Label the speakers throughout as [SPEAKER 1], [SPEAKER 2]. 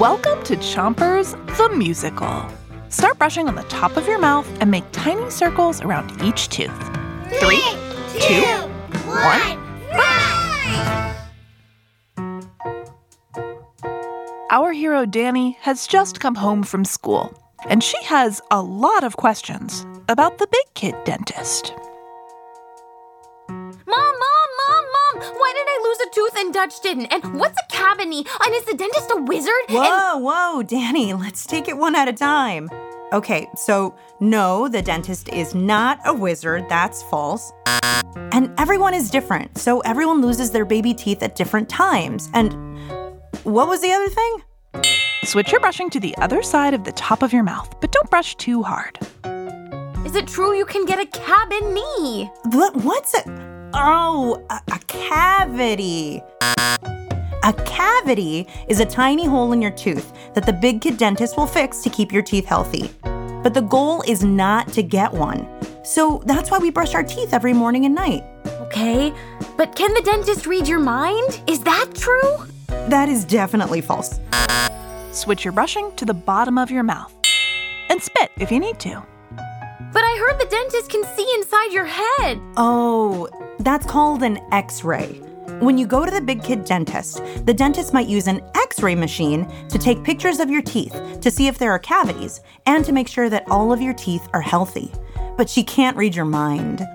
[SPEAKER 1] Welcome to Chompers the Musical. Start brushing on the top of your mouth and make tiny circles around each tooth. Three, two, one. Our hero Dani has just come home from school, and she has a lot of questions about the big kid dentist.
[SPEAKER 2] Why did I lose a tooth and Dutch didn't? And what's a cavity? And is the dentist a wizard?
[SPEAKER 3] Whoa, whoa, Dani, let's take it one at a time. Okay, so no, the dentist is not a wizard. That's false. And everyone is different, so everyone loses their baby teeth at different times. And what was the other thing?
[SPEAKER 1] Switch your brushing to the other side of the top of your mouth, but don't brush too hard.
[SPEAKER 2] Is it true you can get a cabin knee?
[SPEAKER 3] What, what's it? Oh, a, a cavity. A cavity is a tiny hole in your tooth that the big kid dentist will fix to keep your teeth healthy. But the goal is not to get one. So that's why we brush our teeth every morning and night.
[SPEAKER 2] Okay, but can the dentist read your mind? Is that true?
[SPEAKER 3] That is definitely false.
[SPEAKER 1] Switch your brushing to the bottom of your mouth and spit if you need to.
[SPEAKER 2] But I heard the dentist can see inside your head.
[SPEAKER 3] Oh, that's called an x ray. When you go to the big kid dentist, the dentist might use an x ray machine to take pictures of your teeth to see if there are cavities and to make sure that all of your teeth are healthy. But she can't read your mind.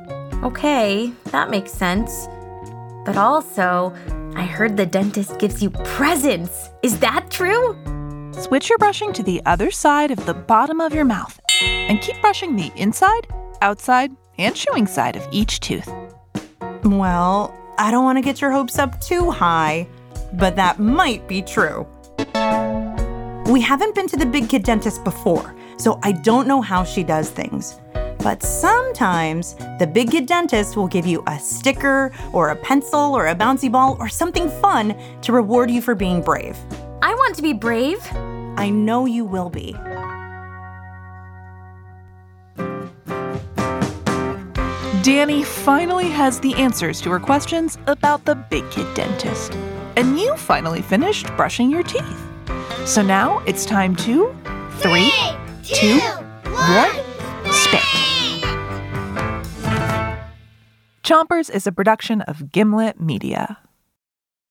[SPEAKER 2] Okay, that makes sense. But also, I heard the dentist gives you presents. Is that true?
[SPEAKER 1] Switch your brushing to the other side of the bottom of your mouth and keep brushing the inside, outside, and chewing side of each tooth.
[SPEAKER 3] Well, I don't want to get your hopes up too high, but that might be true. We haven't been to the big kid dentist before, so I don't know how she does things. But sometimes the big kid dentist will give you a sticker or a pencil or a bouncy ball or something fun to reward you for being brave.
[SPEAKER 2] I want to be brave.
[SPEAKER 3] I know you will be.
[SPEAKER 1] Dani finally has the answers to her questions about the big kid dentist. And you finally finished brushing your teeth. So now it's time to three, two, one, spit. Chompers is a production of Gimlet Media.